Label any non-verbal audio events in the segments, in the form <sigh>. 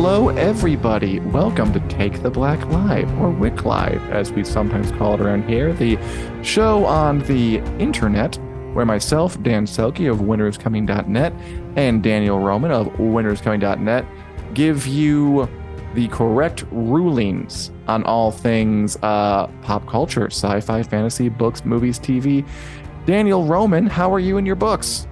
Hello, everybody. Welcome to Take the Black Live, or WiC Live, as we sometimes call it around here, the show on the internet where myself, Dan Selcke of winteriscoming.net, and Daniel Roman of winteriscoming.net give you the correct rulings on all things uh, pop culture, sci fi, fantasy, books, movies, TV. Daniel Roman, how are you in your books?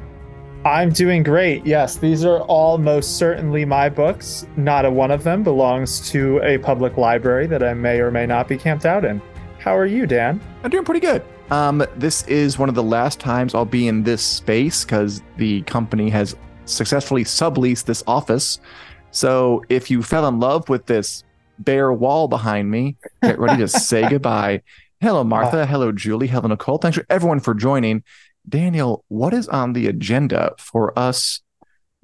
I'm doing great. Yes, these are all most certainly my books. Not a one of them belongs to a public library that I may or may not be camped out in. How are you, Dan? I'm doing pretty good. Um, this is one of the last times I'll be in this space because the company has successfully subleased this office. So if you fell in love with this bare wall behind me, get ready to <laughs> say goodbye. Hello, Martha. Hello, Julie. Hello, Nicole. Thanks for everyone for joining. Daniel, what is on the agenda for us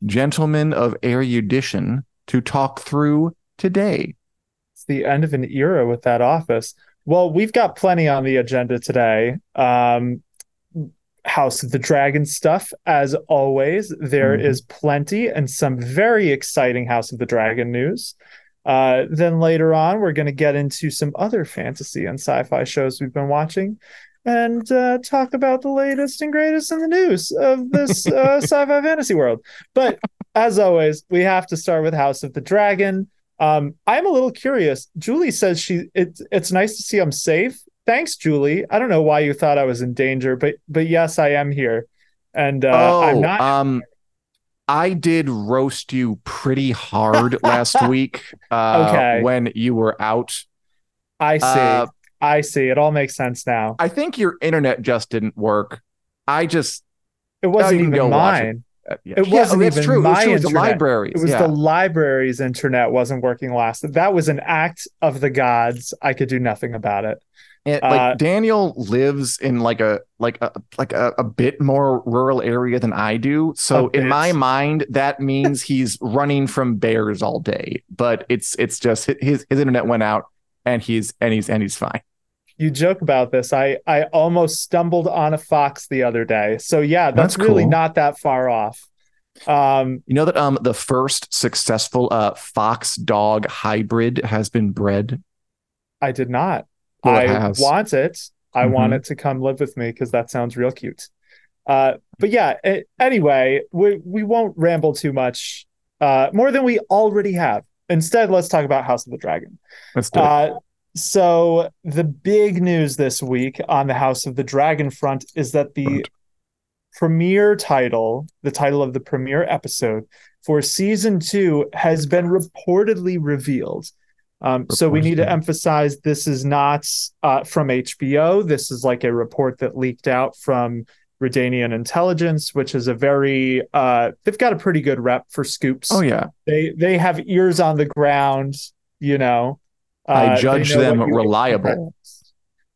gentlemen of erudition to talk through today? It's the end of an era with that office. Well, we've got plenty on the agenda today. Um, House of the Dragon stuff, as always. There mm-hmm. is plenty and some very exciting House of the Dragon news. Uh, then later on, we're going to get into some other fantasy and sci fi shows we've been watching and uh, talk about the latest and greatest in the news of this uh, <laughs> sci-fi fantasy world. But as always, we have to start with House of the Dragon. Um, I'm a little curious. Julie says she it's it's nice to see I'm safe. Thanks, Julie. I don't know why you thought I was in danger, but but yes, I am here, and uh, oh, I'm not. Um, I did roast you pretty hard last <laughs> week. Uh, okay. when you were out. I see. I see. It all makes sense now. I think your internet just didn't work. I just it wasn't even mine. It. Uh, yeah. it wasn't oh, even true. my it was internet. The libraries. It was yeah. the library's internet wasn't working last. That was an act of the gods. I could do nothing about it. And, like uh, Daniel lives in like a like a like a, a bit more rural area than I do. So in my mind, that means he's running from bears all day. But it's it's just his his internet went out and he's and he's and he's fine you joke about this. I I almost stumbled on a fox the other day. So yeah, that's, that's really cool. not that far off. Um, you know that um the first successful uh fox dog hybrid has been bred. I did not. Well, I it want it. I mm-hmm. want it to come live with me because that sounds real cute. Uh, but yeah. It, anyway, we we won't ramble too much. Uh, more than we already have. Instead, let's talk about House of the Dragon. Let's do it. Uh, so the big news this week on the House of the Dragon front is that the premiere title, the title of the premiere episode for season two, has been reportedly revealed. Um, so we need to emphasize this is not uh, from HBO. This is like a report that leaked out from Redanian Intelligence, which is a very uh, they've got a pretty good rep for scoops. Oh yeah, they they have ears on the ground. You know, I uh, judge them reliable.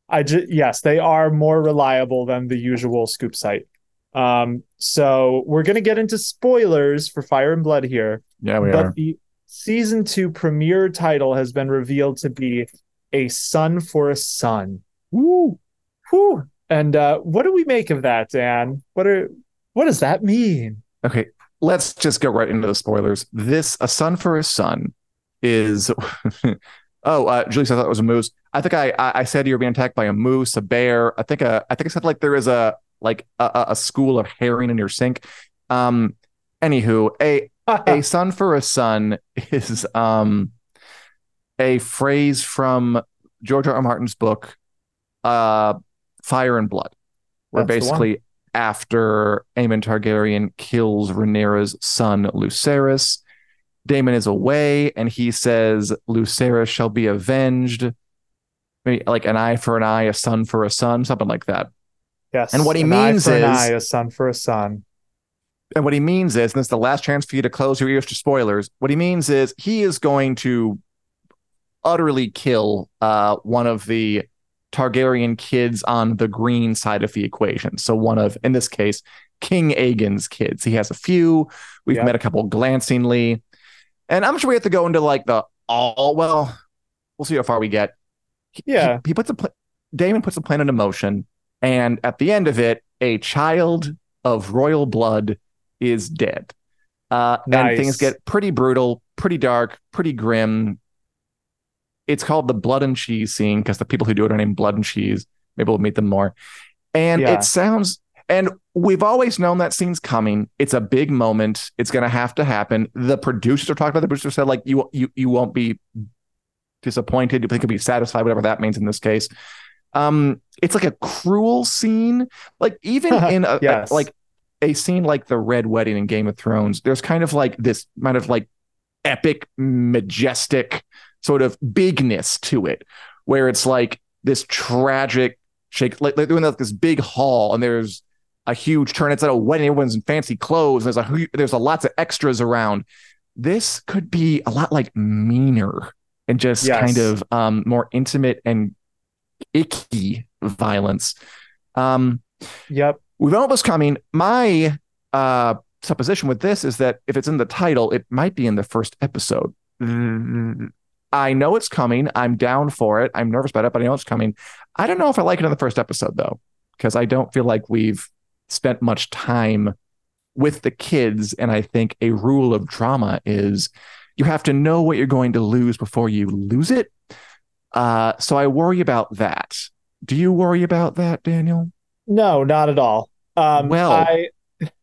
I ju- yes, they are more reliable than the usual scoop site. Um, so we're gonna get into spoilers for Fire and Blood here. Yeah, we but are. The season two premiere title has been revealed to be a son for a son. Woo, whoo! And uh, what do we make of that, Dan? What are what does that mean? Okay, let's just go right into the spoilers. This a son for a son is <laughs> Oh, uh, Julie said that was a moose. I think I, I said you were being attacked by a moose, a bear. I think a, uh, I think I said like there is a like a, a school of herring in your sink. Um, anywho, a a <laughs> son for a son is um a phrase from George R. R. Martin's book, uh, Fire and Blood, where That's basically after Aemond Targaryen kills Rhaenyra's son Lucerys, Daemon is away and he says Lucerys shall be avenged. Maybe like an eye for an eye, a son for a son, something like that. Yes. And what he means is an eye, a son for a son. And what he means is, and this is the last chance for you to close your ears to spoilers. What he means is he is going to utterly kill uh, one of the Targaryen kids on the green side of the equation. So one of, in this case, King Aegon's kids. He has a few. We've yep. met a couple glancingly. And I'm sure we have to go into like the all well, we'll see how far we get. Yeah. He, he puts a pl- Daemon puts a plan into motion, and at the end of it, a child of royal blood is dead. Uh, Nice. And things get pretty brutal, pretty dark, pretty grim. It's called the blood and cheese scene because the people who do it are named Blood and Cheese. Maybe we'll meet them more. And Yeah. it sounds, and we've always known that scene's coming. It's a big moment. It's going to have to happen. The producers are talking about. The producer said like you you you won't be disappointed. You think you'll be satisfied, whatever that means in this case. Um, it's like a cruel scene. Like even <laughs> in a, Yes. like a scene like the Red Wedding in Game of Thrones, there's kind of like this kind of like epic, majestic sort of bigness to it, where it's like this tragic shake, like they're doing like this big hall, and there's a huge turn. It's at a wedding, everyone's in fancy clothes. There's a there's a lots of extras around. This could be a lot like meaner and just Yes. kind of um more intimate and icky violence. Um, Yep. we've it coming. My uh, supposition with this is that if it's in the title, it might be in the first episode. Mm, I know it's coming. I'm down for it. I'm nervous about it, but I know it's coming. I don't know if I like it in the first episode though, because I don't feel like we've spent much time with the kids. And I think a rule of drama is you have to know what you're going to lose before you lose it. Uh, so I worry about that. Do you worry about that, Daniel? No, not at all. Um, Well- I,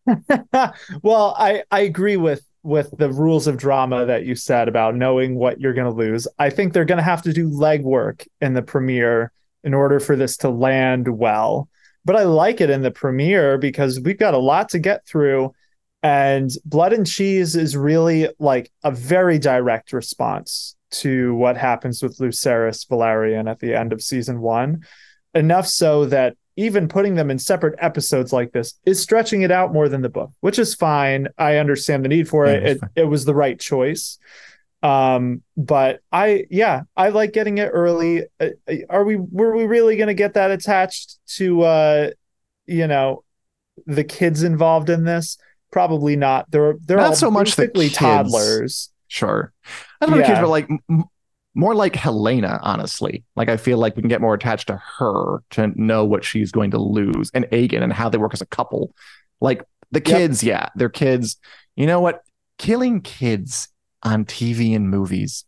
<laughs> well, I I agree with with the rules of drama that you said about knowing what you're going to lose. I think they're going to have to do legwork in the premiere in order for this to land well. But I like it in the premiere because we've got a lot to get through, and Blood and Cheese is really like a very direct response to what happens with Lucerys Velaryon at the end of season one enough so that even putting them in separate episodes like this is stretching it out more than the book, which is fine. I understand the need for Yeah, It, it was the right choice. Um, but I, yeah, I like getting it early. Uh, Are we, were we really going to get that attached to, uh, you know, the kids involved in this? Probably not. They're, they're Not so much the kids. toddlers. Sure. I don't know, Yeah. kids, but like m- more like Helaena, honestly. Like I feel like we can get more attached to her to know what she's going to lose, and Aegon and how they work as a couple. Like the Yep. kids, yeah, they're kids. You know what? Killing kids on TV and movies,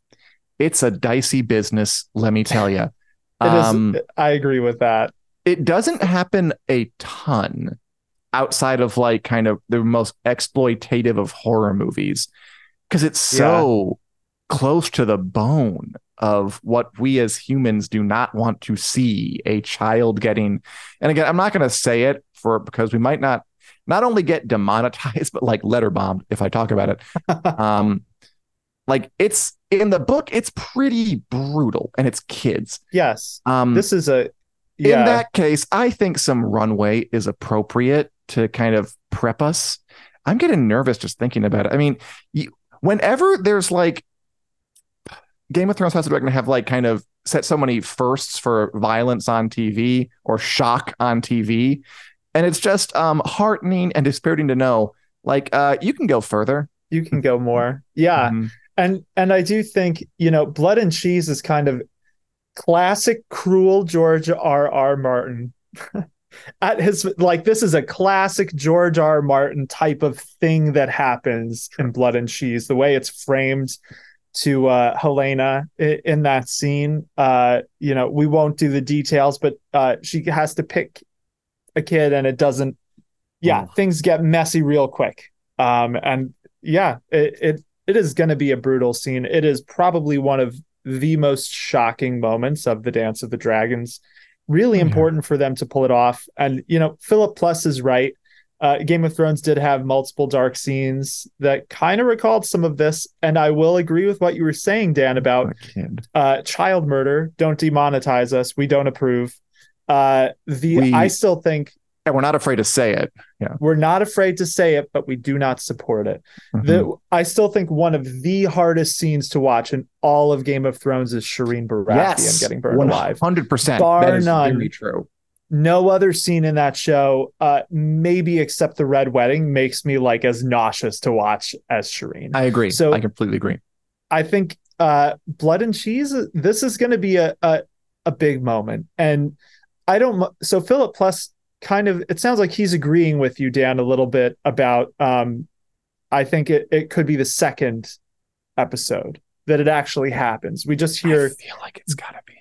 it's a dicey business. Let me tell you. <laughs> Um, I agree with that. it doesn't happen a ton outside of like kind of the most exploitative of horror movies because it's so close to the bone of what we as humans do not want to see a child getting and again i'm not going to say it for because we might not not only get demonetized <laughs> but like letter bombed if i talk about it <laughs> um like it's in the book it's pretty brutal and it's kids Yes. um This is a, yeah. in that case, I think some runway is appropriate to kind of prep us. I'm getting nervous just thinking about it. I mean, you, whenever there's like Game of Thrones has to have like kind of set so many firsts for violence on TV or shock on TV, and it's just um heartening and dispiriting to know like uh you can go further. you can go more. Yeah. Mhm. And and I do think you know Blood and Cheese is kind of classic cruel George R. R. Martin. <laughs> At his like this is a classic George R. Martin type of thing that happens in Blood and Cheese. The way it's framed to uh, Helaena in that scene. Uh, you know, we won't do the details, but uh, she has to pick a kid, and it doesn't. Yeah, Oh. things get messy real quick. Um, and yeah, it it it is going to be a brutal scene. It is probably one of the most shocking moments of the Dance of the Dragons. Really Yeah. important for them to pull it off. And you know, Philip Plus is right. Uh, Game of Thrones did have multiple dark scenes that kind of recalled some of this, and I will agree with what you were saying, Dan, about uh, child murder. Don't demonetize us. We don't approve. Uh, the We- I still think And we're not afraid to say it. we're not afraid to say it, but we do not support it. Mhm. The I still think one of the hardest scenes to watch in all of Game of Thrones is Shireen Baratheon getting burned alive. 100%. Bar that is none. very true. No other scene in that show, uh, maybe except the Red Wedding, makes me like as nauseous to watch as Shireen. I agree. So- I completely agree. I think uh, Blood and Cheese. This is going to be a, a a big moment, and I don't. So Philip Plus kind of. It sounds like he's agreeing with you, Dan, a little bit about um, I think it, it could be the second episode that it actually happens. We just hear I feel like it's gotta be.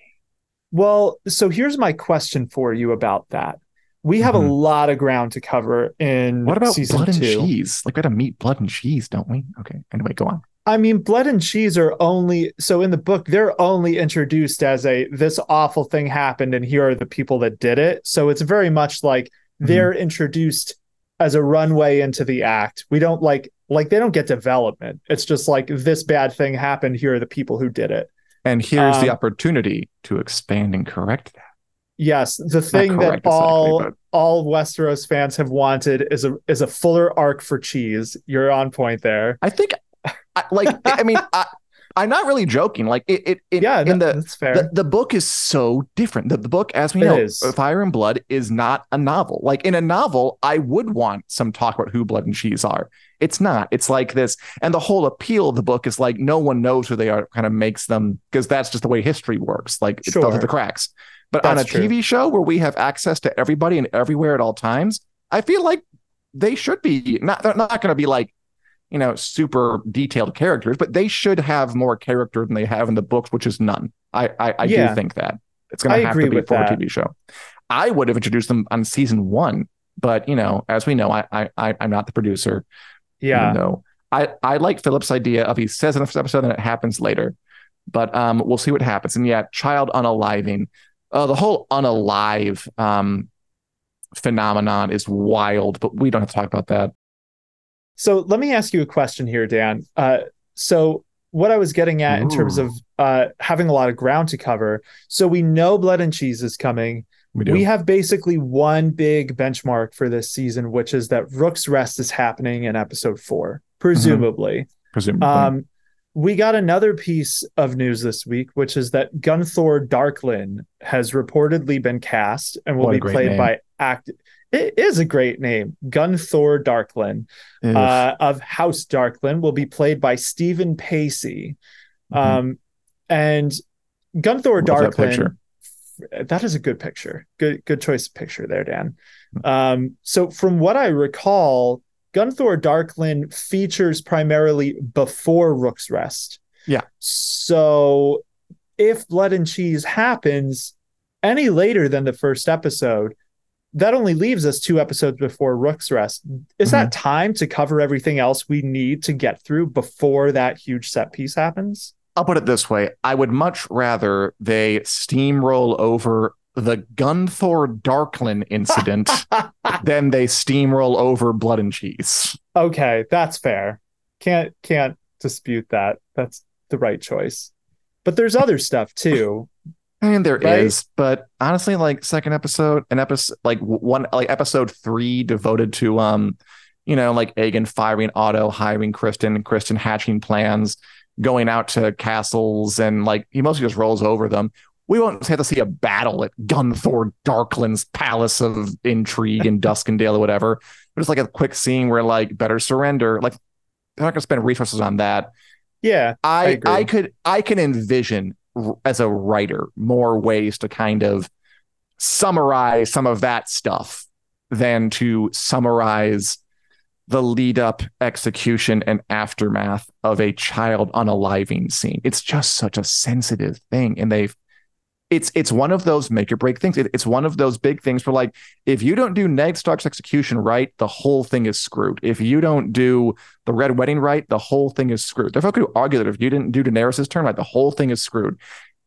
Well, so here's my question for you about that. We have Mhm. a lot of ground to cover in What about blood and cheese? Like we gotta meet blood and cheese, don't we? Okay. Anyway, go on. I mean, blood and cheese are only so in the book they're only introduced as a this awful thing happened and here are the people that did it. So it's very much like they're introduced as a runway into the act. We don't like like they don't get development. It's just like this bad thing happened. Here are the people who did it. And here's the Um, opportunity to expand and correct that. Yes, the thing that exactly, all but- all Westeros fans have wanted is a is a fuller arc for cheese. You're on point there. I think, I, like, <laughs> I mean, I, I'm not really joking. Like, it, it, it yeah, in no, the, that's fair. the the book is so different. The, the book, as we It know, is. Fire and Blood is not a novel. Like in a novel, I would want some talk about who Blood and Cheese are. It's not. It's like this, and the whole appeal of the book is like no one knows who they are. Kind of makes them because that's just the way history works. Like it Sure. through the cracks. But on a true. TV show where we have access to everybody and everywhere at all times, I feel like they should be not. They're not going to be like you know super detailed characters, but they should have more character than they have in the books, which is none. I I, I Yeah. do think that it's going to have to be for a TV show. I would have introduced them on season one, but you know, as we know, I I I- I'm not the producer. yeah. No. I I like Philip's idea of he says in the first episode and it happens later, but um we'll see what happens. And yeah, child unaliving, uh, the whole unalive um phenomenon is wild, but we don't have to talk about that. So let me ask you a question here, Dan. Uh, so what I was getting at in terms of uh, having a lot of ground to cover. So we know Blood and Cheese is coming. We do. We have basically one big benchmark for this season, which is that Rook's Rest is happening in episode four, presumably. presumably. Um, we got another piece of news this week, which is that Gunthor Darklyn has reportedly been cast and will be played name. by act. It is a great name, Gunthor Darklyn uh, of House Darklyn will be played by Stephen Pacey. Mhm. Um, and Gunthor Love that Darklyn, that is a good picture. Good, good choice of picture there, Dan. Um, so from what I recall, Gunthor Darklyn features primarily before Rook's Rest. Yeah. So if Blood and Cheese happens any later than the first episode, that only leaves us two episodes before Rook's Rest. Is that mm-hmm. time to cover everything else we need to get through before that huge set piece happens? I'll put it this way: I would much rather they steamroll over the Gunthor Darklyn incident <laughs> than they steamroll over Blood and Cheese. Okay, that's fair. Can't can't dispute that. That's the right choice. But there's other stuff too. I mean, there is, Right? but honestly, like second episode, an episode like one, like episode three devoted to um, you know, like Aegon firing Otto, hiring Criston, Criston hatching plans, going out to castles, and like he mostly just rolls over them. We won't have to see a battle at Gunthor Darklyn's palace of intrigue in Duskendale or whatever. But it's like a quick scene where like better surrender. Like they're not gonna spend resources on that. Yeah, I I. I, could I can envision as a writer more ways to kind of summarize some of that stuff than to summarize the lead up execution and aftermath of a child unaliving scene. It's just such a sensitive thing and they've it's it's one of those make or break things. It- it's one of those big things where like if you don't do Ned Stark's execution right, the whole thing is screwed. If you don't do the Red Wedding right, the whole thing is screwed. Folk who argue that if you didn't do Daenerys' turn right, the whole thing is screwed.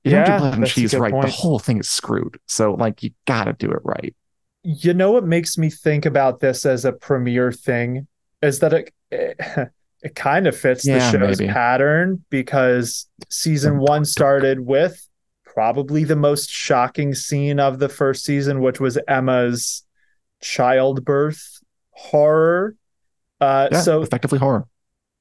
You don't Yeah, do blood and cheese right, the whole thing is screwed. So like you gotta do it right. you know what makes me think about this as a premiere thing is that it it, <laughs> it kind of fits the show's maybe. pattern because season one started with probably the most shocking scene of the first season, which was Aemma's childbirth horror. Uh, Yeah, so effectively horror.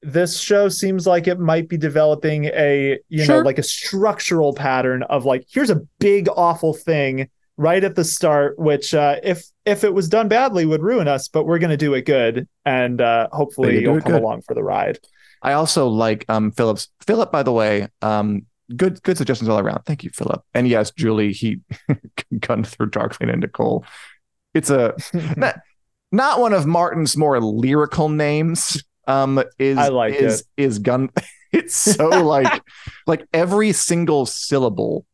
this show seems like it might be developing a you know like a structural pattern of like here's a big awful thing right at the start which uh if if it was done badly would ruin us but we're going to do it good and uh hopefully you'll come good. along for the ride I also like um Phillips. Philip, by the way, um, good good suggestions all around. Thank you, Philip. And yes, Julie, he <laughs> gunned through Darkling and Nicole. It's a <laughs> not, not one of Martin's more lyrical names. um is I like is is gun <laughs> it's so like like every single syllable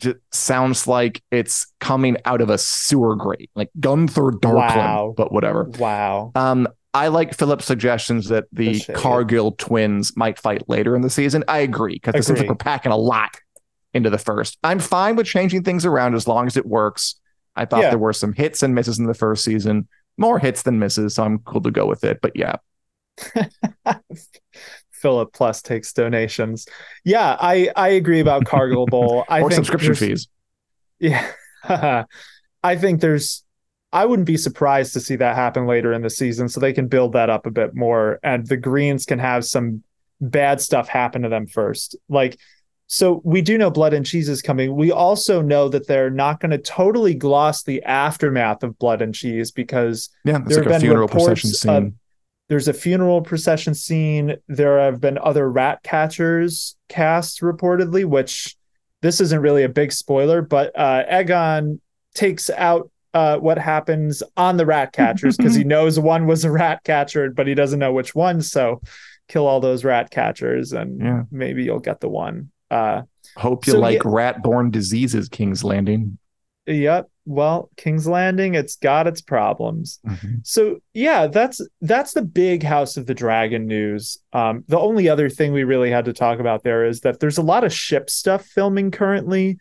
just sounds like it's coming out of a sewer grate like gunther darkland Wow. but whatever Wow. um I like Philip's suggestions that the. Cargyll twins might fight later in the season. I agree because it seems like we're packing a lot into the first. I'm fine with changing things around as long as it works. I thought Yeah. there were some hits and misses in the first season, more hits than misses, so I'm cool to go with it. But yeah, <laughs> Philip Plus takes donations. Yeah, I I agree about Cargyll Bowl. <laughs> I or think subscription fees. Yeah. <laughs> I think there's I wouldn't be surprised to see that happen later in the season so they can build that up a bit more and the Greens can have some bad stuff happen to them first. Like so we do know blood and cheese is coming. We also know that they're not going to totally gloss the aftermath of blood and cheese because Yeah, There like have a been funeral reports procession of- scene. there's a funeral procession scene. There have been other rat catchers cast reportedly, which this isn't really a big spoiler, but uh, Aegon takes out uh, what happens on the rat catchers because he <laughs> knows one was a rat catcher, but he doesn't know which one. So kill all those rat catchers and Yeah. maybe you'll get the one. Uh, Hope you so, like yeah- rat-borne diseases, King's Landing. yep. Well, King's Landing, it's got its problems. Mhm. So yeah, that's that's the big House of the Dragon news. Um, the only other thing we really had to talk about there is that there's a lot of ship stuff filming currently.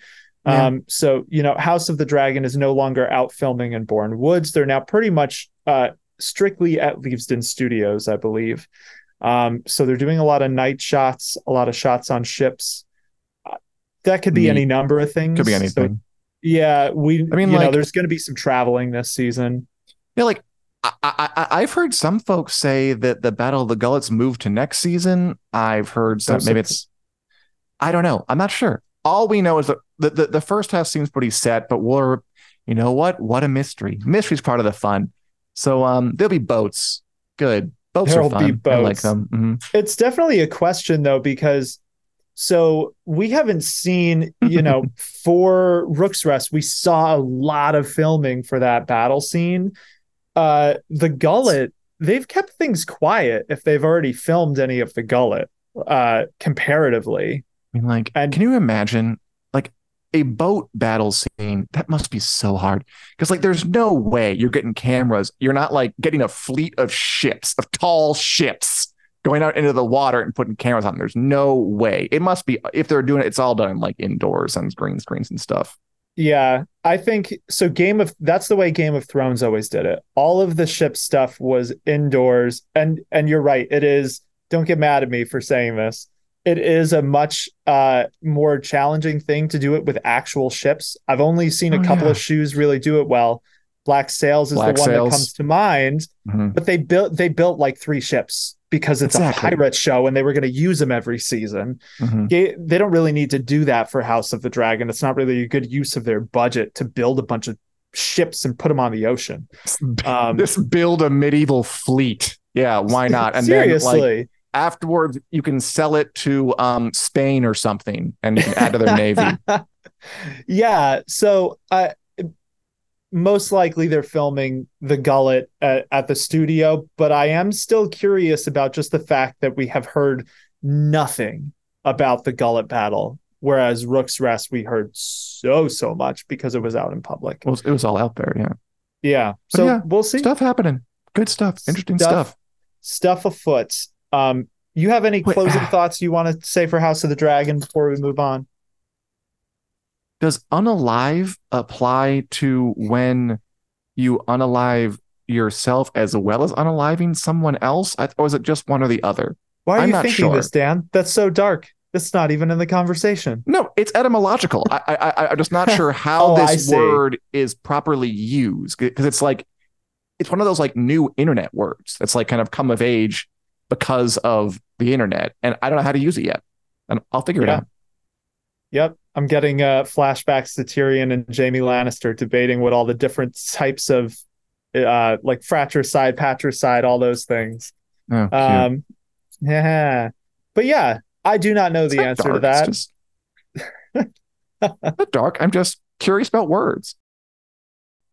Yeah. Um, so you know, House of the Dragon is no longer out filming in Bourne Woods. They're now pretty much uh, strictly at Leavesden Studios, I believe. Um, so they're doing a lot of night shots, a lot of shots on ships. Uh, That could be Neat. any number of things. Could be So, anything. yeah, we. I mean, you know, like- there's going to be some traveling this season. Yeah, like I, I, I- I've heard some folks say that the Battle of the Gullets moved to next season. I've heard some. Maybe it's. I don't know. I'm not sure. All we know is that the, the the first half seems pretty set, but we're, you know what? What a mystery. Mystery's part of the fun. So um, there'll be boats. Good. Boats There'll are be fun. I like boats. them. Mhm. it's definitely a question though because so we haven't seen you know <laughs> for rook's rest we saw a lot of filming for that battle scene uh the gullet they've kept things quiet if they've already filmed any of the gullet uh comparatively I mean, like, And- can you imagine a boat battle scene? That must be so hard because, like, there's no way you're getting cameras. You're not like getting a fleet of ships, of tall ships, going out into the water and putting cameras on. There's no way. It must be if they're doing it. It's all done like indoors on green screens and stuff. Yeah, I think so. Game of that's the way Game of Thrones always did it. All of the ship stuff was indoors, and and you're right. It is. Don't get mad at me for saying this. It is a much uh, more challenging thing to do it with actual ships. I've only seen a Oh, couple yeah. of shoes really do it well. Black Sails is Black the one Sails. that comes to mind, Mhm. but they built they built like three ships because it's Exactly. a pirate show and they were going to use them every season Mhm. they, they don't really need to do that for House of the Dragon. It's not really a good use of their budget to build a bunch of ships and put them on the ocean. <laughs> Um, Just build a medieval fleet. Yeah, why not? And seriously, then like afterwards, you can sell it to um Spain or something, and you can add to their navy. <laughs> yeah. So, uh, most likely they're filming the Gullet at, at the studio, but I am still curious about just the fact that we have heard nothing about the Gullet battle, whereas Rook's Rest we heard so so much because it was out in public. Well, it was all out there. Yeah. Yeah. So yeah, we'll see. stuff happening. Good stuff. Interesting Stuff. stuff. stuff afoot. Um, you have any Wait, closing <sighs> thoughts you want to say for House of the Dragon before we move on? Does unalive apply to when you unalive yourself as well as unaliving someone else, or is it just one or the other? Why are I'm you not thinking sure. this, Dan? That's so dark. That's not even in the conversation. No, it's etymological. I, I, I, I'm just not <laughs> sure how Oh, this word is properly used because it's like it's one of those like new internet words that's like kind of come of age because of the internet, and I don't know how to use it yet, and I'll figure it out. Yep. I'm getting uh, flashbacks to Tyrion and Jaime Lannister debating what all the different types of uh, like fratricide, patricide, all those things. Oh. Um, yeah. But yeah, I do not know It's the not answer to that. Just <laughs> not dark. I'm just curious about words.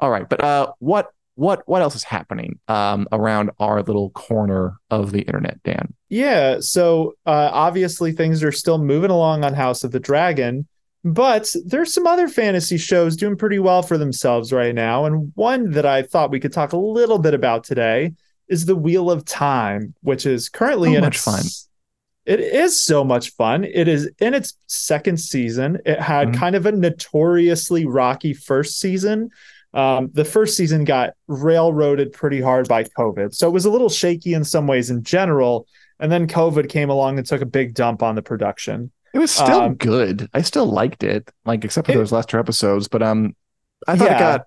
All right, but uh, what what what else is happening um, around our little corner of the internet, Dan? Yeah, so uh, obviously things are still moving along on House of the Dragon, but there's some other fantasy shows doing pretty well for themselves right now, and one that I thought we could talk a little bit about today is the Wheel of Time, which is currently So in much its fun. It is so much fun. It is in its second season. It had Mhm. kind of a notoriously rocky first season. Um, the first season got railroaded pretty hard by COVID. So it was a little shaky in some ways in general. And then COVID came along and took a big dump on the production. It was still Um, good. I still liked it, like except for It- those last two episodes. But um, I thought it got,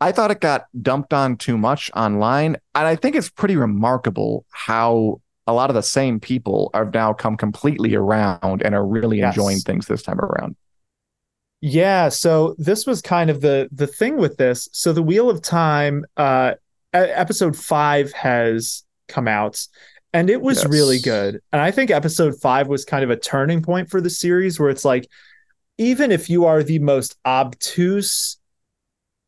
I thought it got dumped on too much online, and I think it's pretty remarkable how a lot of the same people have now come completely around and are really Yes. enjoying things this time around. Yeah, so this was kind of the the thing with this. So the Wheel of Time uh episode 5 has come out and it was Yes. really good. And I think episode 5 was kind of a turning point for the series where it's like even if you are the most obtuse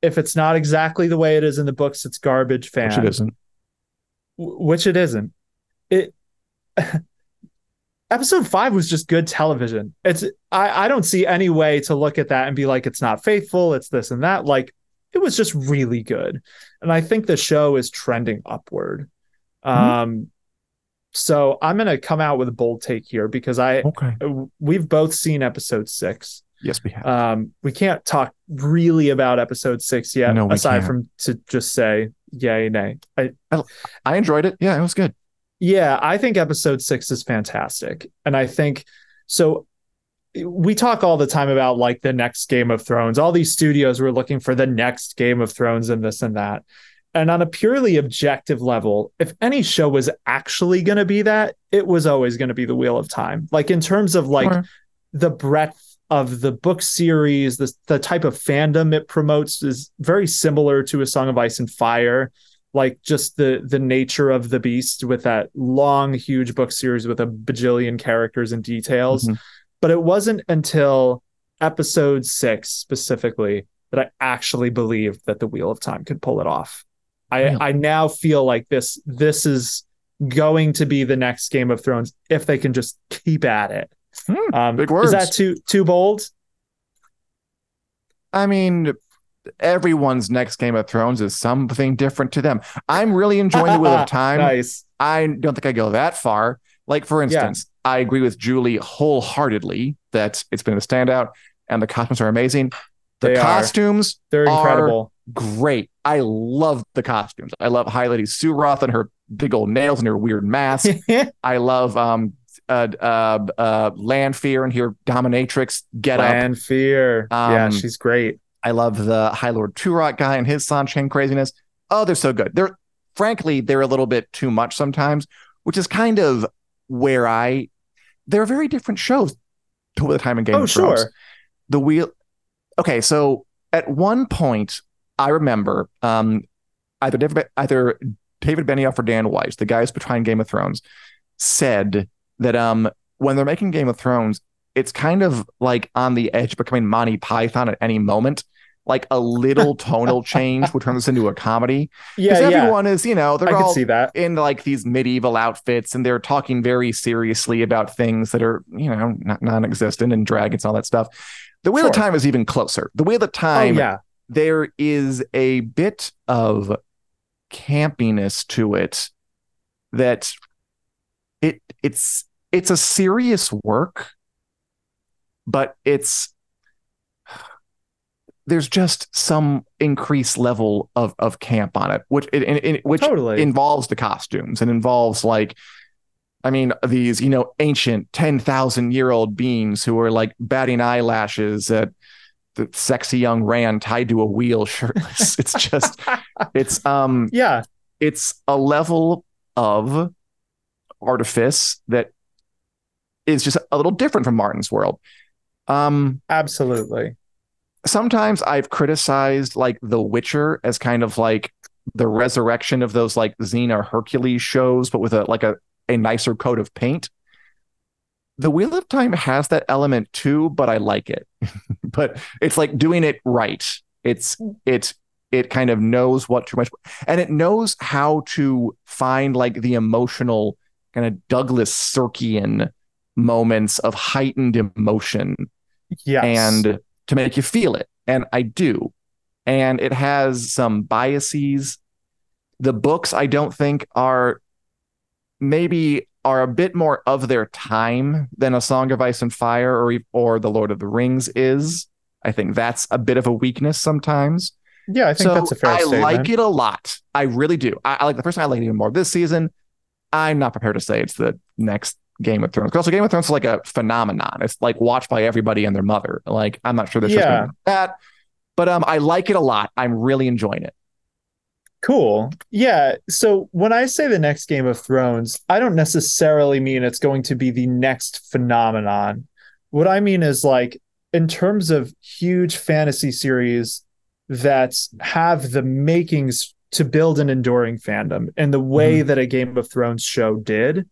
if it's not exactly the way it is in the books it's garbage fan Which it isn't. w- which it isn't. It <laughs> episode five was just good television. It's I, I don't see any way to look at that and be like it's not faithful, it's this and that. Like it was just really good. And I think the show is trending upward. Um so I'm gonna come out with a bold take here because I Okay. we've both seen episode six. Yes, we have. Um, we can't talk really about episode six yet, No, aside can't. from to just say yay, nay. I, I enjoyed it. Yeah, it was good. Yeah, I think episode six is fantastic. And I think so. We talk all the time about like the next Game of Thrones. All these studios were looking for the next Game of Thrones and this and that. And on a purely objective level, if any show was actually going to be that, it was always going to be the Wheel of Time. Like in terms of like Sure. the breadth of the book series, the the type of fandom it promotes is very similar to A Song of Ice and Fire. Like just the the nature of the beast with that long, huge book series with a bajillion characters and details. Mhm. But it wasn't until episode six specifically that I actually believed that the Wheel of Time could pull it off. I? I now feel like this this is going to be the next Game of Thrones if they can just keep at it. Hmm, Um, big Is that too too bold? I mean, everyone's next Game of Thrones is something different to them. I'm really enjoying the Wheel of <laughs> Time. Nice. I don't think I go that far. Like, for instance, I agree with Julie wholeheartedly that it's been a standout and the costumes are amazing. The They are. costumes, They're are- incredible. great. I love the costumes. I love High Lady Suroth and her big old nails and her weird mask. <laughs> I love um uh uh uh Lanfear and her dominatrix get up. Lanfear. yeah, Um, she's great. I love the High Lord Turak guy and his Seanchan craziness. Oh, they're so good. They're frankly, they're a little bit too much sometimes, which is kind of where I they're very different shows to the time in Game Oh, of Thrones. sure. The wheel okay, so at one point I remember um either David, either David Benioff or Dan Weiss, the guys behind Game of Thrones, said that um when they're making Game of Thrones, it's kind of like on the edge becoming Monty Python at any moment. Like a little <laughs> tonal change would turn this into a comedy. Yeah, Because yeah. everyone is, you know, I they're could all see that. in like these medieval outfits and they're talking very seriously about things that are, you know, not non-existent and dragons and all that stuff. The Wheel of Sure. Time is even closer. The Wheel of Oh Time, yeah. there is a bit of campiness to it that it it's it's a serious work, but it's there's just some increased level of of camp on it, which it, it, it- which Totally. involves the costumes and involves like I mean these you know ancient 10,000 year old beings who are like batting eyelashes at the sexy young Rand tied to a wheel <laughs> shirtless it's just <laughs> it's um yeah. it's a level of artifice that is just a little different from Martin's world um Absolutely. Sometimes I've criticized like The Witcher as kind of like the resurrection of those like Xena Hercules shows, but with a like a, a nicer coat of paint. The Wheel of Time has that element too, but I like it. <laughs> but it's like doing it right. It's hmm. it it kind of knows what too much and it knows how to find like the emotional kind of Douglas Sirkian moments of heightened emotion Yes. and to make you feel it. And I do. And it has some biases. The books, I don't think, are maybe are a bit more of their time than a Song of Ice and Fire or or the Lord of the Rings is. I think that's a bit of a weakness sometimes. yeah, I think so that's a fair I statement. like it a lot. I really do. I, I like the first one. I like it even more this season. I'm not prepared to say it's the next Game of Thrones. Also, Game of Thrones is like a phenomenon. It's like watched by everybody and their mother. Like I'm not sure this Yeah. that, but um, I like it a lot. I'm really enjoying it. Cool. Yeah. So when I say the next Game of Thrones, I don't necessarily mean it's going to be the next phenomenon. What I mean is like in terms of huge fantasy series that have the makings to build an enduring fandom and the way that a Game of Thrones show did.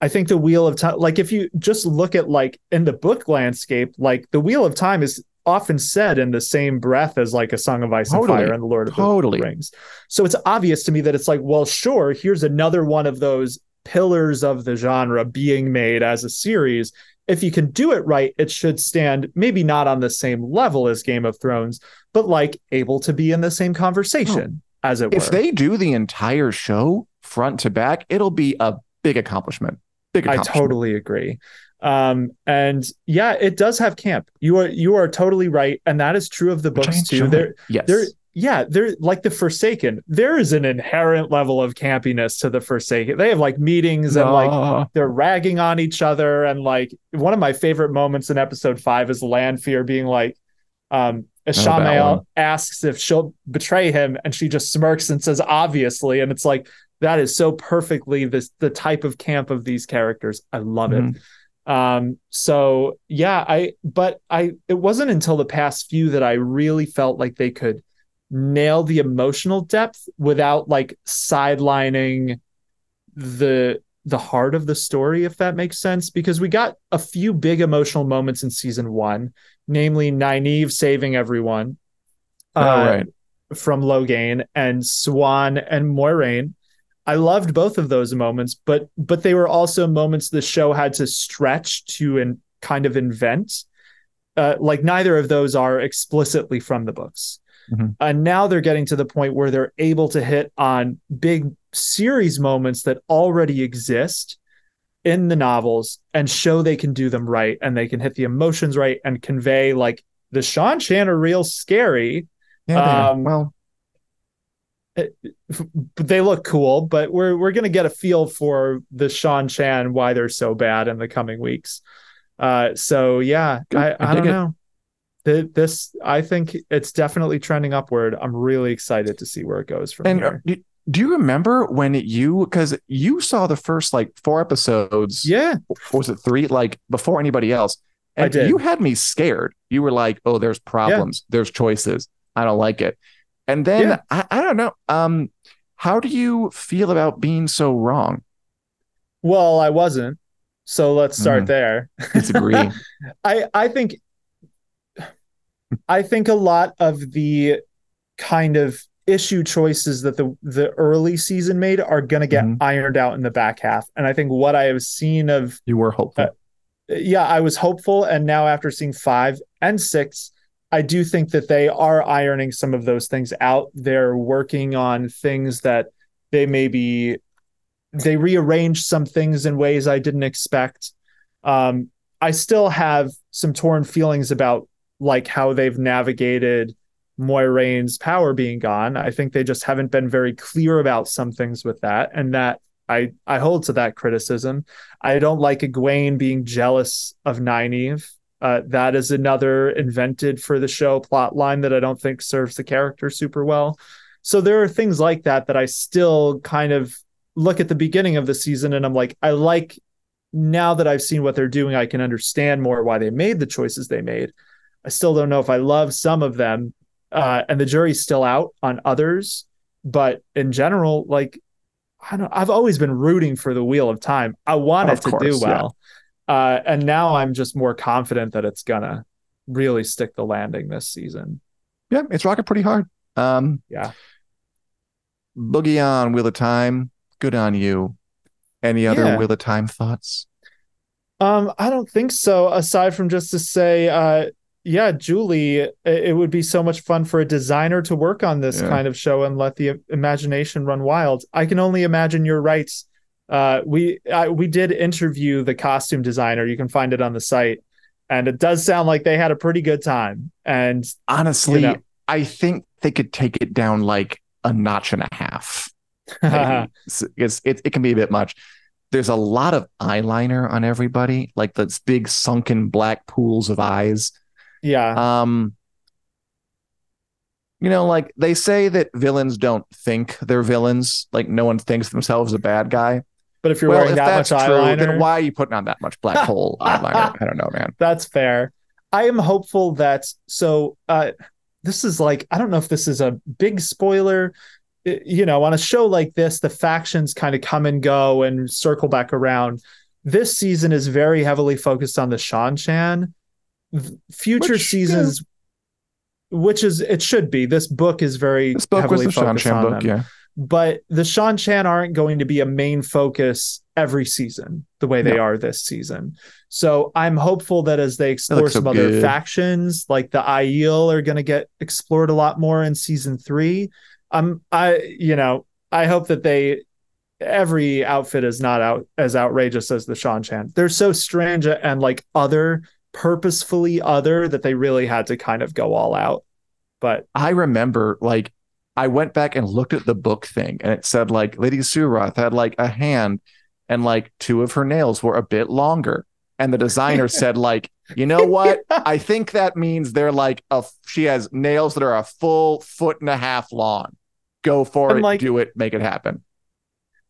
I think the Wheel of Time, like if you just look at like in the book landscape, like the Wheel of Time is often said in the same breath as like a Song of Ice and Fire and the Lord of Totally. the Rings. So it's obvious to me that it's like, well, sure, here's another one of those pillars of the genre being made as a series. If you can do it right, it should stand maybe not on the same level as Game of Thrones, but like able to be in the same conversation, oh, as it If were. they do the entire show front to back, it'll be a big accomplishment. I totally agree. Um, and yeah, it does have camp. You are you are totally right, and that is true of the Which books too. There, yes. there, yeah, they're like the Forsaken. There is an inherent level of campiness to the Forsaken. They have like meetings and like they're ragging on each other, and like one of my favorite moments in episode five is Lanfear being like, um, asks if she'll betray him, and she just smirks and says, "Obviously," and it's like that is so perfectly this the type of camp of these characters. I love it. mhm. Um, so yeah, I but I it wasn't until the past few that I really felt like they could nail the emotional depth without like sidelining the the heart of the story, if that makes sense. Because we got a few big emotional moments in season one, namely Nynaeve saving everyone Oh, uh, right. from Logain and Siuan and Moiraine. I loved both of those moments, but but they were also moments the show had to stretch to and kind of invent. Uh, like neither of those are explicitly from the books. Mhm. And now they're getting to the point where they're able to hit on big series moments that already exist in the novels and show they can do them right and they can hit the emotions right and convey like the Seanchan are real scary, Yeah, um, well, they look cool. But we're we're gonna get a feel for the Seanchan why they're so bad in the coming weeks. Uh, so yeah, Good. I, I I don't it. know. Th- This I think it's definitely trending upward. I'm really excited to see where it goes from and uh, here. do, do you remember when you because you saw the first like four episodes? Yeah, was it three? Like before anybody else, I and did. you had me scared. You were like, "Oh, there's problems. There's choices. I don't like it." And then Yeah. I, I don't know. Um, how do you feel about being so wrong? well, I wasn't. So let's start Mhm. there. Disagree. <laughs> I I think I think a lot of the kind of issue choices that the the early season made are going to get Mhm. ironed out in the back half. And I think what I have seen of you were hopeful. Uh, yeah, I was hopeful and now after seeing 5 and 6 I do think that they are ironing some of those things out. They're working on things that they maybe they rearranged some things in ways I didn't expect. Um, I still have some torn feelings about like how they've navigated Moiraine's power being gone. I think they just haven't been very clear about some things with that, and that I I hold to that criticism. I don't like Egwene being jealous of Nynaeve. Uh, that is another invented for the show plot line that I don't think serves the character super well. So there are things like that that I still kind of look at the beginning of the season and I'm like, I like now that I've seen what they're doing, I can understand more why they made the choices they made. I still don't know if I love some of them, uh, and the jury's still out on others. But in general, like I don't, I've always been rooting for the Wheel of Time. I want Of it to course, do well, uh, and now I'm just more confident that it's gonna really stick the landing this season. yeah, it's rocking pretty hard. Um, Yeah. Boogie on Wheel of Time. Good on you. Any other Yeah. Wheel of Time thoughts? Um, I don't think so. Aside from just to say, uh, yeah, Julie, it, it would be so much fun for a designer to work on this Yeah. kind of show and let the imagination run wild. I can only imagine you're right. Uh, we I, we did interview the costume designer. You can find it on the site, and it does sound like they had a pretty good time. And Honestly, You know. I think they could take it down like a notch and a half. it's, <laughs> it, it can be a bit much. There's a lot of eyeliner on everybody, like those big sunken black pools of eyes. yeah, Um, you know, like they say that villains don't think they're villains. Like no one thinks themselves a bad guy. But if you're well, wearing if that much true, eyeliner, then why are you putting on that much black <laughs> hole eyeliner? I don't know, man. That's fair. I am hopeful that so uh this is like I don't know if this is a big spoiler. You know, on a show like this, the factions kind of come and go and circle back around. This season is very heavily focused on the Seanchan. Future Which, seasons, which is it should be. This book is very This book was heavily the Sean Seanchan on book, them yeah. But the Seanchan aren't going to be a main focus every season the way they No. are this season. So I'm hopeful that as they explore so some other good. factions, like the Aiel are going to get explored a lot more in season three. I'm I you know I hope that they every outfit is not out as outrageous as the Seanchan. They're so strange and like other purposefully other that they really had to kind of go all out. But I remember like I went back and looked at the book thing and it said like Lady Suroth had like a hand and like two of her nails were a bit longer. And the designer <laughs> said like, you know what? I think that means they're like a she has nails that are a full foot and a half long. Go for And, it, like- do it, make it happen.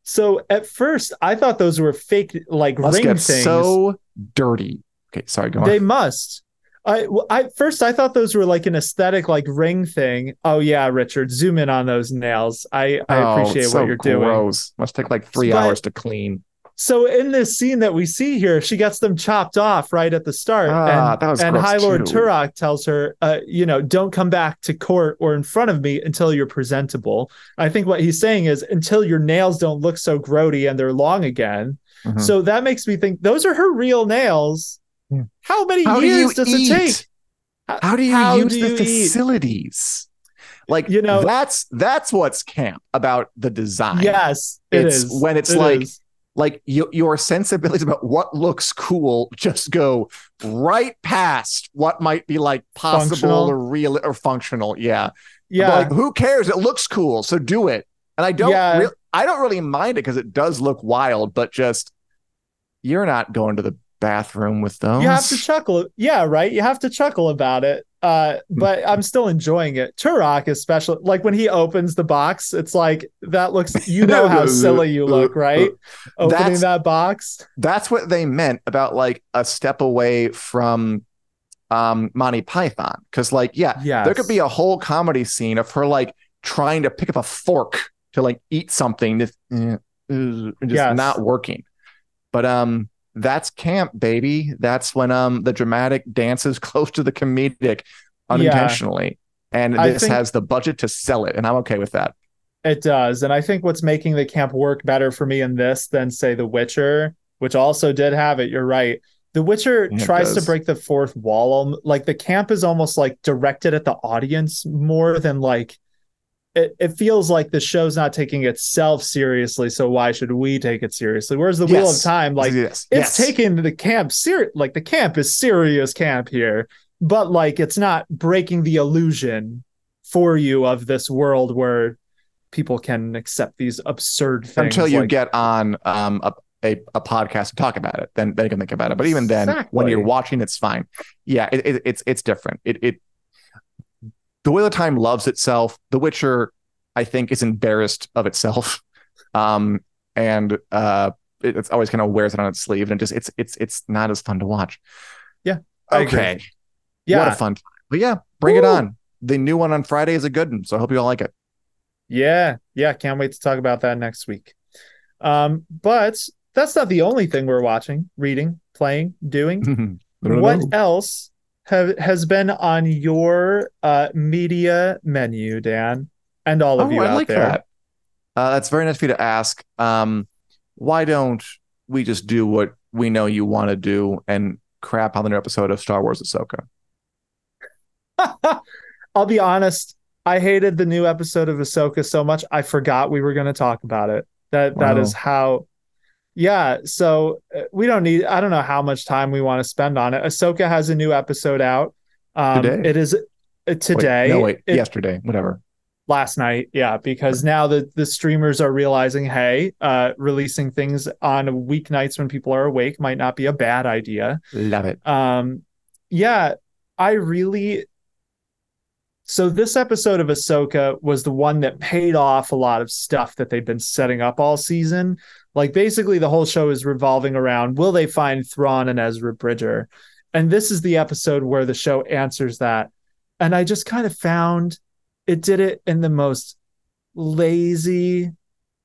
So at first, I thought those were fake, like Must ring get things. so dirty. Okay, sorry, go on. they must. I, I first I thought those were like an aesthetic, like ring thing. Oh yeah, Richard, zoom in on those nails. I I Oh, appreciate so what you're doing. gross. Must take like three But- hours to clean. So in this scene that we see here, she gets them chopped off right at the start, Ah, and that was and High Lord too. Turak tells her, uh, you know, don't come back to court or in front of me until you're presentable. I think what he's saying is until your nails don't look so grody and they're long again. Mhm. So that makes me think those are her real nails. Yeah. How many How years you does eat? it take? How do you How use do the you eat? facilities? Like You know- that's that's what's camp about the design. Yes, it It's is. when it's It like- is. Like you, your sensibilities about what looks cool just go right past what might be like possible Functional. or real or functional. Yeah. yeah, Like who cares? It looks cool, so do it. And I don't Yeah. real I don't really mind it because it does look wild, but just you're not going to the bathroom with those. you have to chuckle. Yeah, right. You have to chuckle about it. Uh, but I'm still enjoying it. Turak, especially, like when he opens the box, it's like that looks. You know how <laughs> silly you look, right? <laughs> Opening That's- that box. that's what they meant about like a step away from um Monty Python. Cause like, yeah, Yeah, there could be a whole comedy scene of her like trying to pick up a fork to like eat something that's eh, just Yes. not working. But um that's camp, baby. That's when um the dramatic dances <laughs> close to the comedic unintentionally. And this has the budget to sell it, and I'm okay with that. It does. And I think what's making the camp work better for me in this than, say, The Witcher, which also did have it, you're right. The Witcher Yeah, tries to break the fourth wall. Like the camp is almost like directed at the audience more than like it, it feels like the show's not taking itself seriously. So why should we take it seriously? Whereas the Wheel of Time, like yes, it's yes. taking the camp serious like the camp is serious camp here but like it's not breaking the illusion for you of this world where people can accept these absurd things until you like- get on um a, a, a podcast and talk about it then you can think about it but even then when you're watching it's fine yeah it, it, it's it's different it it the wheel of time loves itself. The witcher i think is embarrassed of itself. <laughs> Um and uh it, it's always kind of wears it on its sleeve and it just it's it's it's not as fun to watch. Agree. okay. Yeah. What a fun time. But yeah bring it on. The new one on friday is a good one so i hope you all like it. Yeah yeah can't wait to talk about that next week. Um but that's not the only thing we're watching reading playing doing. <laughs> What else have, has been on your uh, media menu, Dan, and all of Oh, you I out like there? that. Uh, that's very nice of you to ask. Um, why don't we just do what we know you want to do and crap on the new episode of Star Wars Ahsoka? <laughs> I'll be honest. I hated the new episode of Ahsoka so much I forgot we were going to talk about it. That that Wow. is how. Yeah, so uh, we don't need. I don't know how much time we want to spend on it. Ahsoka has a new episode out. Um, Today? It is uh, Wait, today. no, wait. It- yesterday, whatever. last night yeah because now the the streamers are realizing hey uh releasing things on weeknights when people are awake might not be a bad idea Love it. um yeah i really so this episode of ahsoka was the one that paid off a lot of stuff that they've been setting up all season like basically the whole show is revolving around will they find Thrawn and Ezra Bridger? And this is the episode where the show answers that. And i just kind of found it did it in the most lazy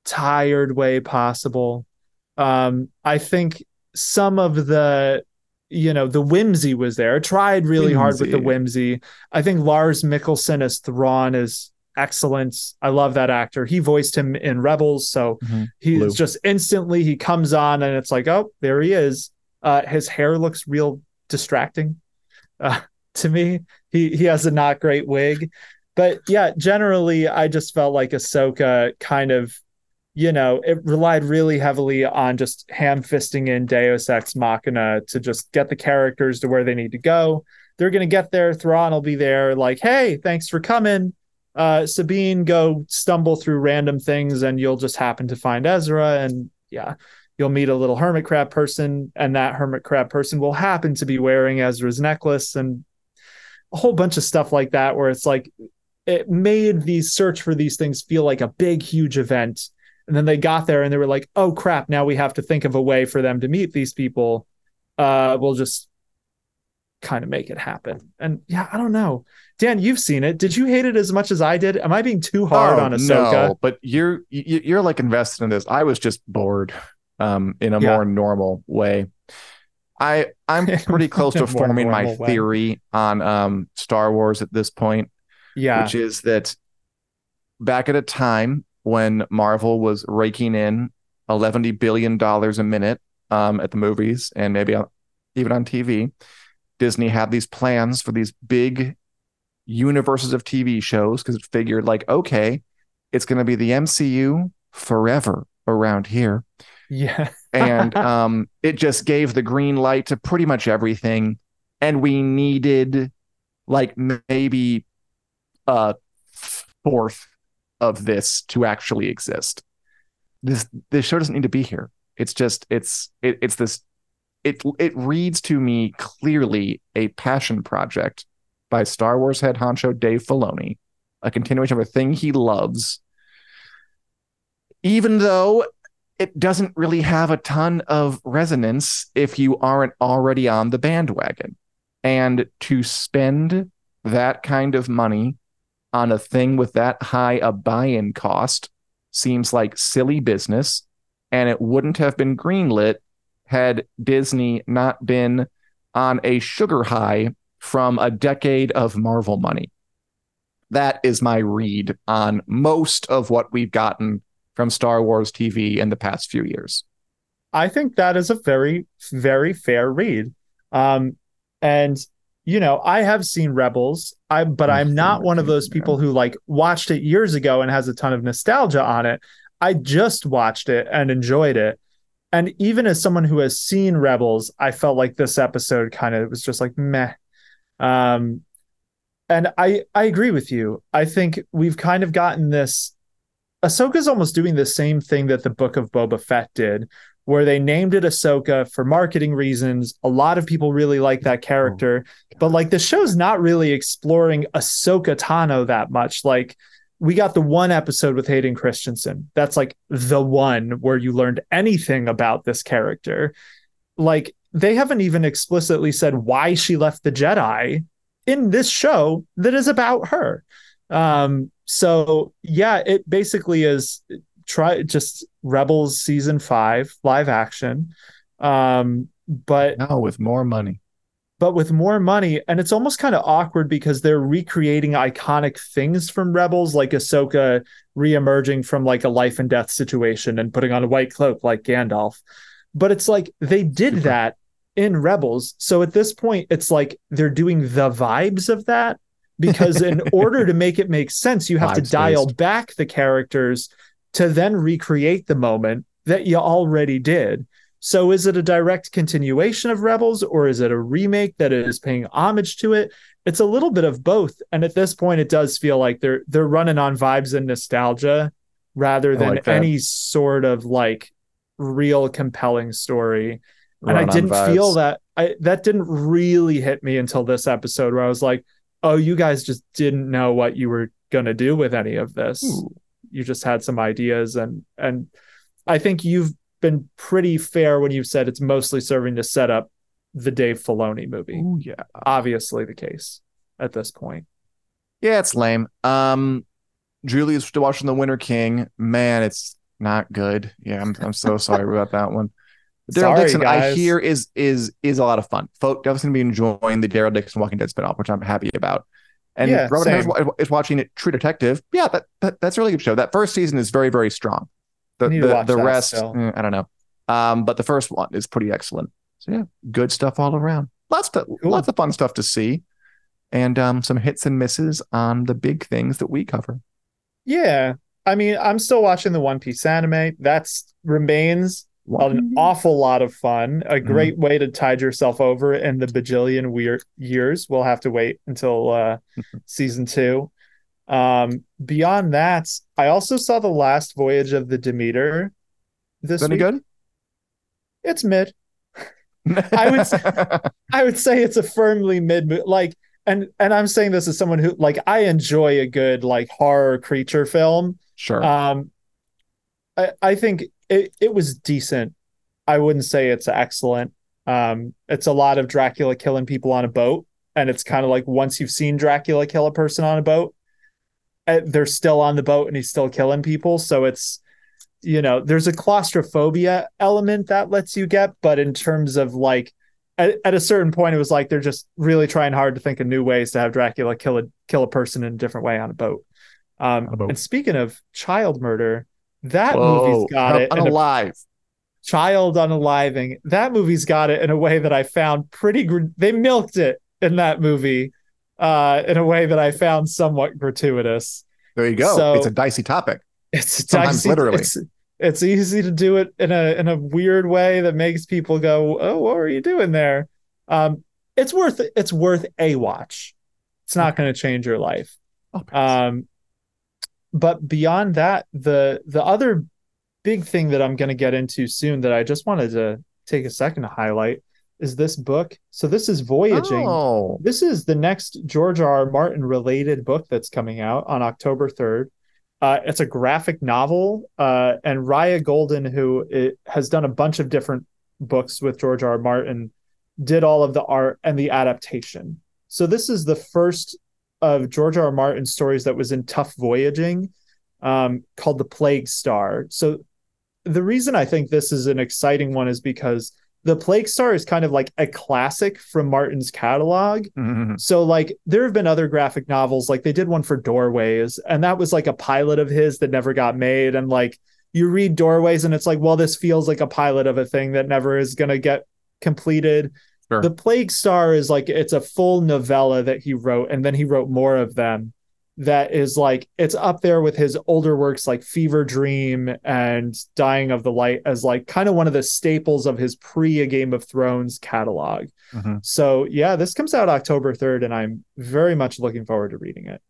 tired way possible. Um i think some of the you know the whimsy was there. Tried really hard with the whimsy. I think lars Mikkelsen as Thrawn is excellent i love that actor. He voiced him in rebels so Mhm. he's Blue. just instantly he comes on and it's like oh there he is. Uh his hair looks real distracting uh, <laughs> to me. He he has a not great wig. But yeah generally i just felt like ahsoka kind of you know it relied really heavily on just ham fisting in deus ex machina to just get the characters to where they need to go. They're going to get there. Thrawn will be there like hey thanks for coming uh sabine go stumble through random things and you'll just happen to find ezra and yeah you'll meet a little hermit crab person and that hermit crab person will happen to be wearing ezra's necklace and a whole bunch of stuff like that where it's like it made the search for these things feel like a big huge event. And then they got there and they were like oh crap now we have to think of a way for them to meet these people. Uh we'll just kind of make it happen. And yeah i don't know dan you've seen it did you hate it as much as i did am i being too hard Oh, on ahsoka No, but you're you- you're like invested in this. I was just bored, um, in a Yeah. more normal way. I I'm <laughs> pretty close to forming my way. theory on um Star Wars at this point, yeah which is that back at a time when Marvel was raking in eleven billion dollars a minute um at the movies and maybe on, even on TV, Disney had these plans for these big universes of TV shows because it figured like okay, it's going to be the MCU forever around here yeah and <laughs> um, it just gave the green light to pretty much everything. And we needed like maybe a fourth of this to actually exist. This this show doesn't need to be here. It's just it's it, it's this it it reads to me clearly a passion project by Star Wars head honcho Dave Filoni, a continuation of a thing he loves. Even though it doesn't really have a ton of resonance if you aren't already on the bandwagon. And to spend that kind of money on a thing with that high a buy in cost seems like silly business. And it wouldn't have been greenlit had Disney not been on a sugar high from a decade of Marvel money. That is my read on most of what we've gotten from Star Wars TV in the past few years. I think that is a very, very fair read. Um, and you know, I have seen Rebels, I but I'm not one of those people who like watched it years ago and has a ton of nostalgia on it. I just watched it and enjoyed it. And even as someone who has seen Rebels, I felt like this episode kind of was just like meh. Um, and I I agree with you. I think we've kind of gotten this. Ahsoka's almost doing the same thing that the Book of Boba Fett did, where they named it Ahsoka for marketing reasons. A lot of people really like that character, but like the show's not really exploring Ahsoka Tano that much. Like we got the one episode with Hayden Christensen. That's like the one where you learned anything about this character. Like they haven't even explicitly said why she left the Jedi in this show that is about her. Um, so yeah, it basically is try just Rebels season five live action. Um, but Now with more money. but with more money. And it's almost kind of awkward because they're recreating iconic things from Rebels, like Ahsoka reemerging from like a life and death situation and putting on a white cloak like Gandalf. But it's like they did Super. that in Rebels. So at this point, it's like they're doing the vibes of that because in <laughs> order to make it make sense, you have Vibes to dial based. back the characters to then recreate the moment that you already did. So is it a direct continuation of Rebels or is it a remake that is paying homage to it? It's a little bit of both. And at this point it does feel like they're they're running on vibes and nostalgia rather than like any sort of like real compelling story. Run and I didn't vibes. feel that I that didn't really hit me until this episode where I was like, "Oh, you guys just didn't know what you were going to do with any of this. Ooh. You just had some ideas and and I think you've been pretty fair when you've said it's mostly serving to set up the Dave Filoni movie. Ooh, yeah, obviously the case at this point. Yeah, it's lame. Um, Julia's still watching The Winter King. Man, it's not good. Yeah, I'm I'm so sorry about that one. <laughs> Daryl Dixon, guys. I hear is is is a lot of fun. Folk definitely be enjoying the Daryl Dixon Walking Dead spinoff, which I'm happy about. And yeah, Robert Harris is watching it, True Detective. Yeah, that, that that's a really good show. That first season is very very strong. The the, the rest, eh, I don't know. Um, but the first one is pretty excellent. So yeah, good stuff all around. Lots of cool. lots of fun stuff to see, and um, some hits and misses on the big things that we cover. Yeah, I mean, I'm still watching the One Piece anime. That's remains an awful lot of fun. A mm-hmm. great mm. way to tide yourself over in the bajillion weird years. We'll have to wait until uh, season two. Um, beyond that, I also saw the last voyage of the Demeter this Any week. good? It's mid. <laughs> I would I would say it's a firmly mid like and and I'm saying this as someone who like I enjoy a good like horror creature film. Sure. Um I, I think it, it was decent. I wouldn't say it's excellent. Um, it's a lot of Dracula killing people on a boat, and it's kind of like once you've seen Dracula kill a person on a boat, eh, they're still on the boat and he's still killing people. So it's you know there's a claustrophobia element that lets you get, but in terms of like at, at a certain point, it was like they're just really trying hard to think of new ways to have Dracula kill a kill a person in a different way on a boat. Um, a. And speaking of child murder, that Whoa, movie's got it. Unalive. Child unaliving. That movie's got it in a way that I found pretty. Gr- they milked it in that movie, uh, in a way that I found somewhat gratuitous. There you go. So, it's a dicey topic. It's Sometimes dicey. Literally. It's, it's easy to do it in a in a weird way that makes people go, "Oh, what are you doing there?" Um, it's worth it's worth a watch. It's not okay. going to change your life. Okay. Um, but beyond that, the the other big thing that I'm going to get into soon that I just wanted to take a second to highlight is this book. So this is Voyaging. Oh. This is the next George R. R. Martin related book that's coming out on October 3rd. Uh, it's a graphic novel, uh, and Raya Golden, who it, has done a bunch of different books with George R. R. Martin, did all of the art and the adaptation. So this is the first of George R. R. Martin's stories that was in Tuf Voyaging um, called The Plague Star. So the reason I think this is an exciting one is because The Plague Star is kind of like a classic from Martin's catalog. Mm-hmm. So like there have been other graphic novels, like they did one for Doorways, and that was like a pilot of his that never got made. And like you read Doorways and it's like, well, this feels like a pilot of a thing that never is gonna get completed. Sure. The Plague Star is like it's a full novella that he wrote, and then he wrote more of them. That is like it's up there with his older works like Fevre Dream and Dying of the Light as like kind of one of the staples of his pre A Game of Thrones catalog. Mm-hmm. So yeah, this comes out October 3rd, and I'm very much looking forward to reading it.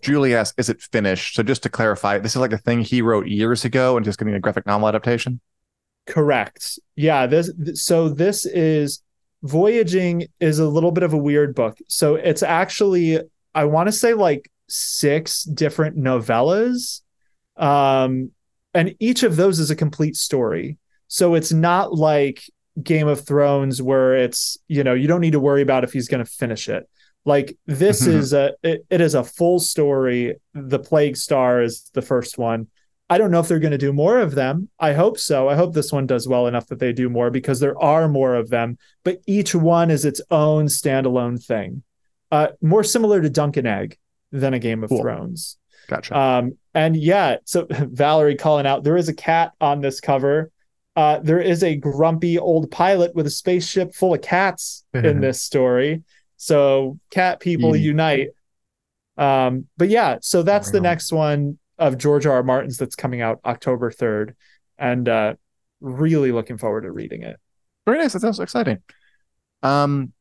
Julie asks, is it finished? So just to clarify, this is like a thing he wrote years ago and just getting a graphic novel adaptation? Correct. Yeah, this so this is Voyaging is a little bit of a weird book. So it's actually, I want to say like six different novellas. Um, and each of those is a complete story. So it's not like Game of Thrones where it's, you know, you don't need to worry about if he's going to finish it. Like this mm-hmm. is a it, it is a full story. The Plague Star is the first one. I don't know if they're going to do more of them. I hope so. I hope this one does well enough that they do more because there are more of them, but each one is its own standalone thing. Uh, more similar to Dunk and Egg than a Game of Cool. Thrones. Gotcha. Um, and yeah, so <laughs> Valerie calling out there is a cat on this cover. Uh, there is a grumpy old pilot with a spaceship full of cats in <laughs> this story. So cat people unite. Um, but yeah, so that's the next one of George R. R. Martin's that's coming out October 3rd. And uh really looking forward to reading it. Very nice. That sounds exciting. Um,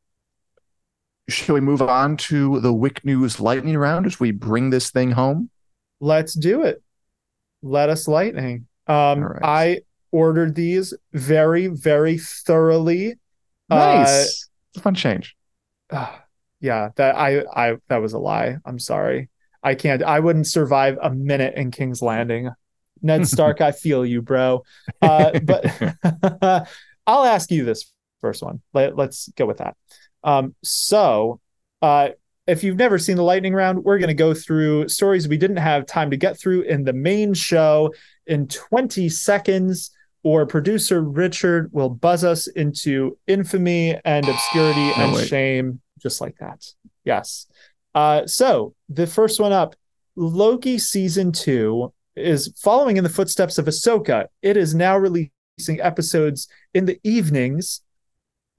shall we move on to the WiC News lightning round as we bring this thing home? Let's do it. Let us lightning. Um, right. I ordered these very, very thoroughly. Uh, Nice. a fun change. Ah, <sighs> yeah, that I I that was a lie. I'm sorry. I can't. I wouldn't survive a minute in King's Landing. Ned <laughs> Stark, I feel you, bro. Uh, but <laughs> I'll ask you this first one. Let, let's go with that. Um, so, uh, if you've never seen the lightning round, we're going to go through stories we didn't have time to get through in the main show in 20 seconds, or producer Richard will buzz us into infamy and obscurity No, and wait. shame, just like that. Yes. Uh, so, the first one up Loki season two is following in the footsteps of Ahsoka. It is now releasing episodes in the evenings,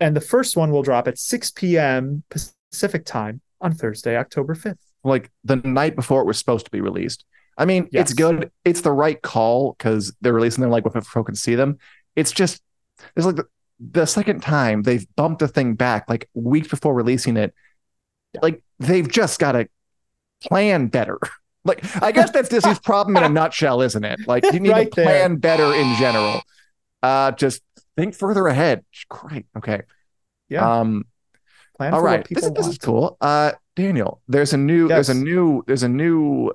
and the first one will drop at 6 p.m. Pacific time on Thursday, October 5th. like the night before it was supposed to be released. I mean, Yes. it's good. It's the right call because they're releasing them like before folk can see them. It's just it's like the, the second time they've bumped the thing back like weeks before releasing it. Like they've just got to plan better. <laughs> Like I guess that's Disney's problem in a nutshell, isn't it? Like you need Right to there. plan better in general. Uh just think further ahead. Great. Okay. Yeah. Um Plan all right, this, this is cool. Uh, Daniel, there's a new, there's a new, there's a new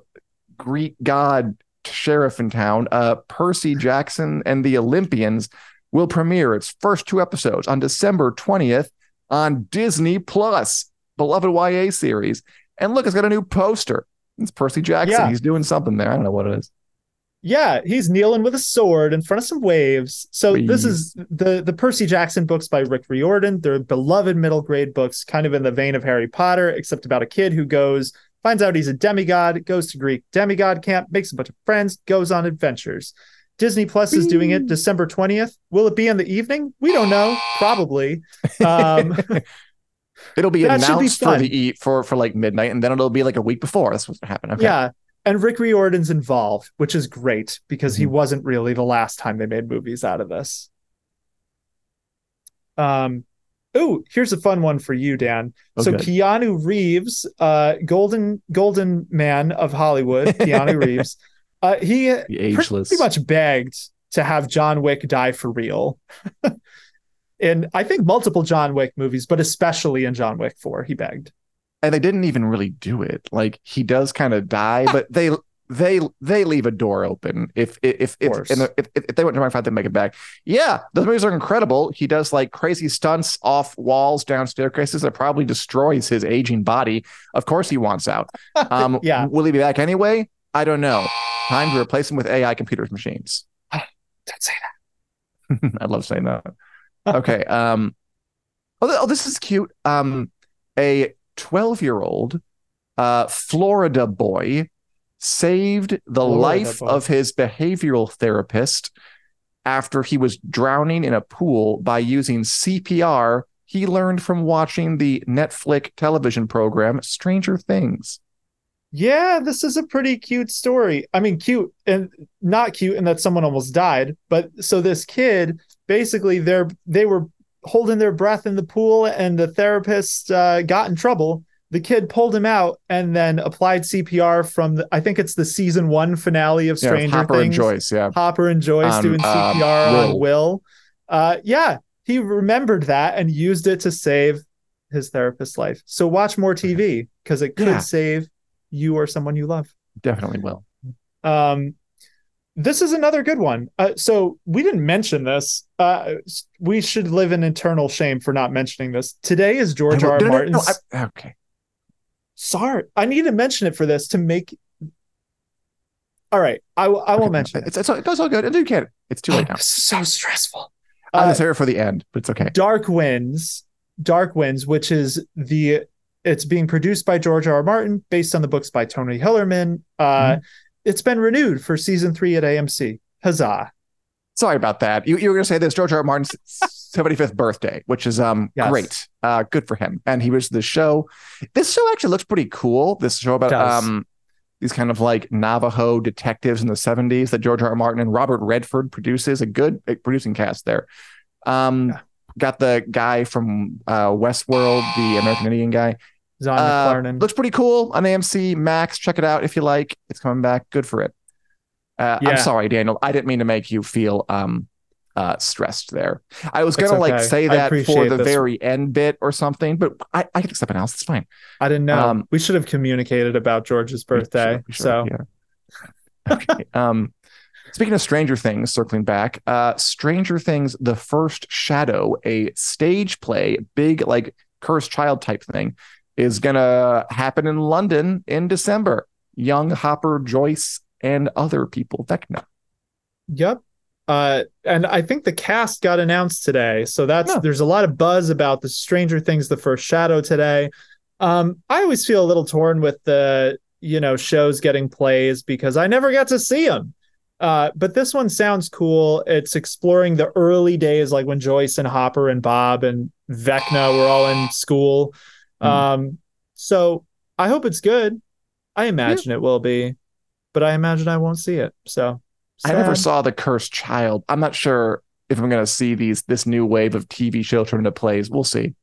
Greek god sheriff in town. Uh, Percy Jackson and the Olympians will premiere its first two episodes on December 20th on Disney Plus, beloved YA series. And look, it's got a new poster. It's Percy Jackson. Yeah. He's doing something there. I don't know what it is. Yeah, he's kneeling with a sword in front of some waves. So this is the the Percy Jackson books by Rick Riordan. They're beloved middle grade books, kind of in the vein of Harry Potter, except about a kid who goes, finds out he's a demigod, goes to Greek demigod camp, makes a bunch of friends, goes on adventures. Disney Plus is doing it December 20th. Will it be in the evening? We don't know. <gasps> Probably. Um, <laughs> It'll be That should be announced for the eat for for like midnight, and then it'll be like a week before. That's what's gonna happen. Okay. Yeah. And Rick Riordan's involved, which is great because he Mhm. wasn't really the last time they made movies out of this. Um, oh, here's a fun one for you, Dan. So Okay. Keanu Reeves, uh, golden golden man of Hollywood, <laughs> Keanu Reeves, uh, he ageless. pretty much begged to have John Wick die for real. <laughs> in I think multiple John Wick movies, but especially in John Wick 4, he begged. and they didn't even really do it. Like he does kind of die, but they they they leave a door open if if if if, and if, if they went to my fight, they make it back. Yeah, those movies are incredible. He does like crazy stunts off walls, down staircases that probably destroys his aging body. Of course, he wants out. <laughs> Um, Yeah. will he be back anyway? I don't know. Time to replace him with AI computers machines. <sighs> Don't say that. <laughs> I love saying that. Okay. Um. Oh, oh, this is cute. Um, a twelve-year-old, uh, Florida boy saved the Florida life boy. of his behavioral therapist after he was drowning in a pool by using CPR he learned from watching the Netflix television program Stranger Things. Yeah, this is a pretty cute story. I mean, cute and not cute and that someone almost died, but so this kid basically they're they were holding their breath in the pool and the therapist uh, got in trouble. The kid pulled him out and then applied CPR from the, I think it's the season one finale of Yeah, Stranger Hopper Things. and Joyce. Yeah. Hopper and Joyce On, doing um, CPR on Will. Will. Uh, yeah, he remembered that and used it to save his therapist's life. So watch more TV because it could Yeah. save you or someone you love. Definitely will. Um, this is another good one. Uh, so we didn't mention this. Uh, we should live in eternal shame for not mentioning this. Today is George R. will- R. no, no, no, no, I- okay. Sorry, I need to mention it for this to make All right, I, will- I Okay, won't mention it. It's, it's, it's all good. You can. It's too late now. so stressful. I'm Uh, gonna it for the end, but it's okay. Dark Winds, Dark Winds, which is the it's being produced by George R. R. Martin, based on the books by Tony Hillerman. Uh, Mm-hmm. It's been renewed for season three at AMC. Huzzah! Sorry about that. You, you were gonna say this George R. R. Martin's <laughs> 75th birthday, which is um Yes. great. Uh, good for him. And he was the show. This show actually looks pretty cool. This show about um these kind of like Navajo detectives in the 70s that George R. R. Martin and Robert Redford produces. A good producing cast there. Um, Yeah. got the guy from uh, Westworld, the American Indian guy. Zahn Uh, looks pretty cool on AMC Max. Check it out if you like. It's coming back. Good for it. Uh, Yeah. I'm sorry, Daniel. I didn't mean to make you feel um uh stressed there. I was gonna like say that for the very end bit or something, but I, I can accept something else. It's fine. I didn't know. um, we should have communicated about George's birthday. We should, so yeah. okay. um speaking of Stranger Things, circling back, uh Stranger Things, the first shadow, a stage play, big like cursed child type thing, is gonna happen in London in December. Young Hopper, Joyce, and other people. Vecna. Yep. Uh, and I think the cast got announced today. So that's Yeah. there's a lot of buzz about the Stranger Things, the first shadow today. Um, I always feel a little torn with the you know shows getting plays because I never get to see them. Uh, but this one sounds cool. It's exploring the early days, like when Joyce and Hopper and Bob and Vecna were all in school. Mhm. Um, so I hope it's good. I imagine it will be, but I imagine I won't see it. So I never saw the cursed child. I'm not sure if I'm gonna see these this new wave of TV show turn into plays. We'll see.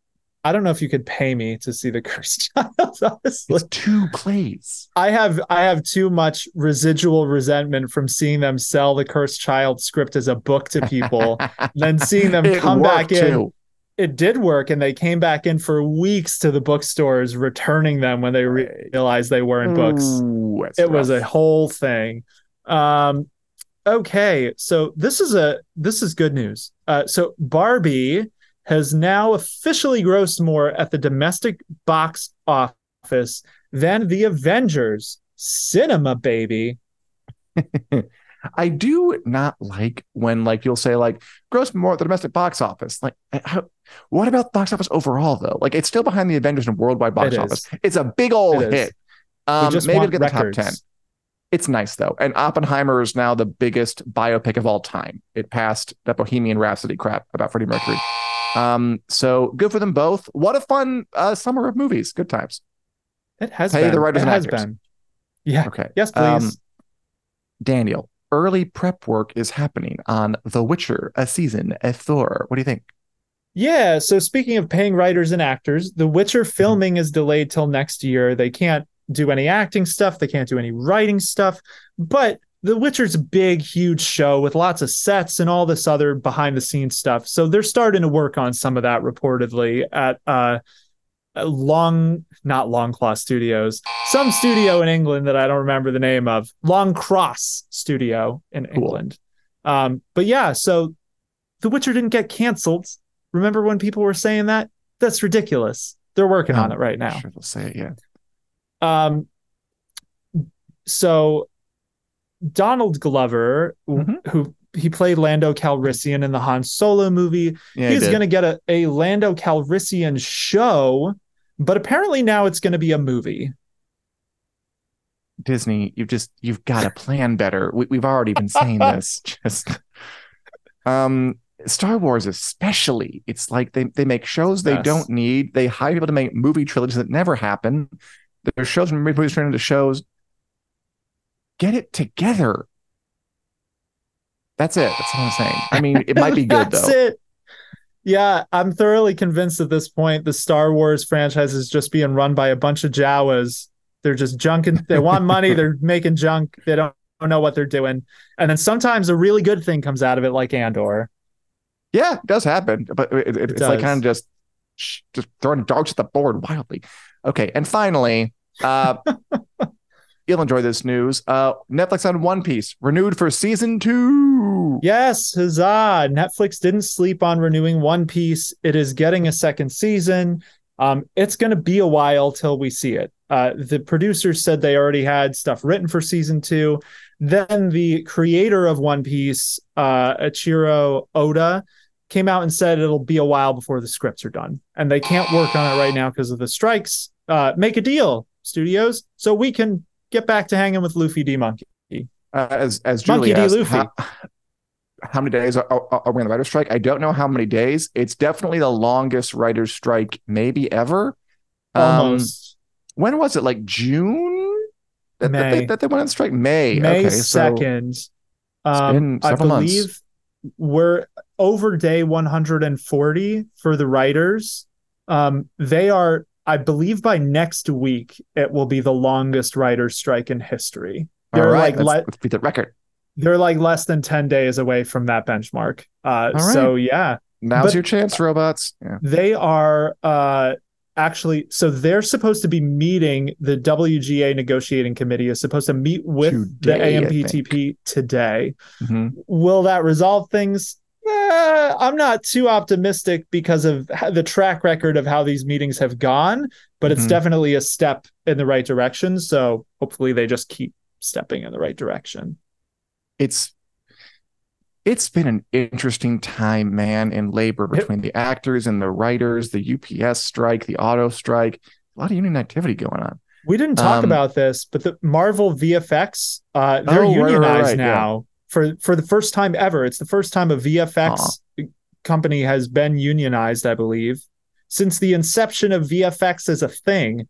I don't know if you could pay me to see the cursed <laughs> child. Honestly, It's two plays. I have I have too much residual resentment from seeing them sell the cursed child script as a book to people, <laughs> then seeing them It come back worked, in. It did work, and they came back in for weeks to the bookstores, returning them when they re- realized they weren't books. Ooh, it was a whole thing. Um okay so this is a this is good news. Uh so barbie has now officially grossed more at the domestic box office than the avengers cinema baby <laughs> I do not like when like you'll say like gross more at the domestic box office. Like how, what about box office overall though? Like it's still behind the Avengers and worldwide box It is. office. It's a big old It is. hit. Um, just maybe it'll get the top ten. It's nice though, and Oppenheimer is now the biggest biopic of all time. It passed that Bohemian Rhapsody crap about Freddie Mercury. Um, so good for them both. What a fun uh, summer of movies. Good times. it has Pay been. the writers it and has actors. been yeah Okay. yes please Um, Daniel, early prep work is happening on The Witcher, a season, a Thor. What do you think? Yeah. So speaking of paying writers and actors, The Witcher Mm-hmm. filming is delayed till next year. They can't do any acting stuff. They can't do any writing stuff. But The Witcher's a big, huge show with lots of sets and all this other behind the scenes stuff. So they're starting to work on some of that reportedly at uh Long, not Longclaw Studios, some studio in England that I don't remember the name of, Long Cross Studio in England. Um, but yeah, so The Witcher didn't get canceled. Remember when people were saying that? That's ridiculous. They're working on Oh, it right now. Sure, they'll say it, yeah. Um, so Donald Glover, Mhm. who he played Lando Calrissian in the Han Solo movie, Yeah, he's he going to get a, a Lando Calrissian show, but apparently now it's going to be a movie. Disney, you've just you've got to plan better. We, we've already been saying <laughs> this. Just um Star Wars especially. It's like they they make shows they Yes. don't need. They hire people to make movie trilogies that never happen. Their shows and movies turn into shows. Get it together. That's it. That's what I'm saying. I mean, it might be good though. <laughs> That's though. it. Yeah, I'm thoroughly convinced at this point the Star Wars franchise is just being run by a bunch of Jawas. They're just junking. They want money. <laughs> They're making junk. They don't, don't know what they're doing. And then sometimes a really good thing comes out of it, like Andor. Yeah, it does happen, but it, it- it's like kind of just just throwing darts at the board wildly. Okay, and finally, uh, <laughs> you'll enjoy this news. Uh, Netflix on One Piece renewed for season two. Yes, huzzah! Netflix didn't sleep on renewing One Piece. It is getting a second season. Um, it's going to be a while till we see it. Uh, the producers said they already had stuff written for season two. Then the creator of One Piece, uh, Ichiro Oda, came out and said it'll be a while before the scripts are done, and they can't work on it right now because of the strikes. Uh, make a deal, studios, so we can get back to hanging with Luffy D Monkey. Uh, as as Julie Monkey D. Luffy. how, how many days are, are, are we on the writer's strike? I don't know how many days. It's definitely the longest writer's strike maybe ever. Um, Almost when was it? Like June that, that May. they, that they went on strike? May. May okay, so second. um, I several months. believe we're over day 140 for the writers. Um, they are, I believe, by next week it will be the longest writers' strike in history. all They're right, like let's, le- let's beat the record. they're like less than 10 days away from that benchmark. Uh, All so yeah, Now's But- your chance, robots. Yeah. they are uh actually so they're supposed to be meeting the WGA negotiating committee is supposed to meet with Today, the. AMPTP today. Mhm. Will that resolve things? Eh, I'm not too optimistic because of the track record of how these meetings have gone, but it's Mhm. definitely a step in the right direction. So hopefully they just keep stepping in the right direction. It's it's been an interesting time, man, in labor between the actors and the writers, the UPS strike, the auto strike. A lot of union activity going on. We didn't talk Um, about this, but the Marvel VFX, uh, they're Oh, right, right, unionized right, yeah. now for for the first time ever. It's the first time a VFX company has been unionized, I believe, since the inception of VFX as a thing.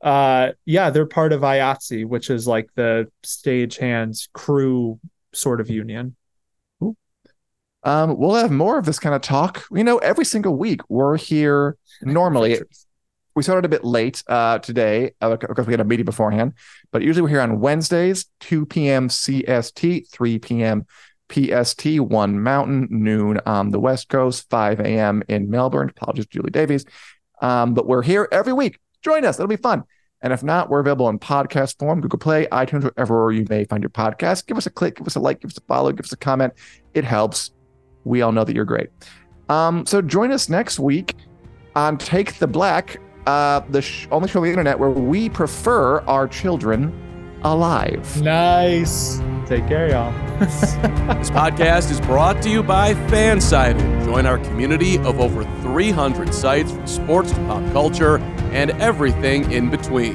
Uh, yeah, they're part of IATSE, which is like the stagehands crew sort of union. Um, we'll have more of this kind of talk. You know, every single week we're here. Normally, we started a bit late uh, today uh, because we had a meeting beforehand, but usually we're here on Wednesdays, 2 p.m. CST, 3 p.m. PST, 1 Mountain, noon on the West Coast, 5 a.m. in Melbourne. Apologies, Julie Davies. Um, but we're here every week. Join us. It'll be fun. And if not, we're available in podcast form, Google Play, iTunes, wherever you may find your podcast. Give us a click, give us a like, give us a follow, give us a comment. It helps. We all know that you're great. Um, so join us next week on Take the Black, uh, the sh- only show on the internet where we prefer our children alive. Nice. Take care, y'all. <laughs> This podcast is brought to you by Fansided. Join our community of over 300 sites from sports to pop culture and everything in between.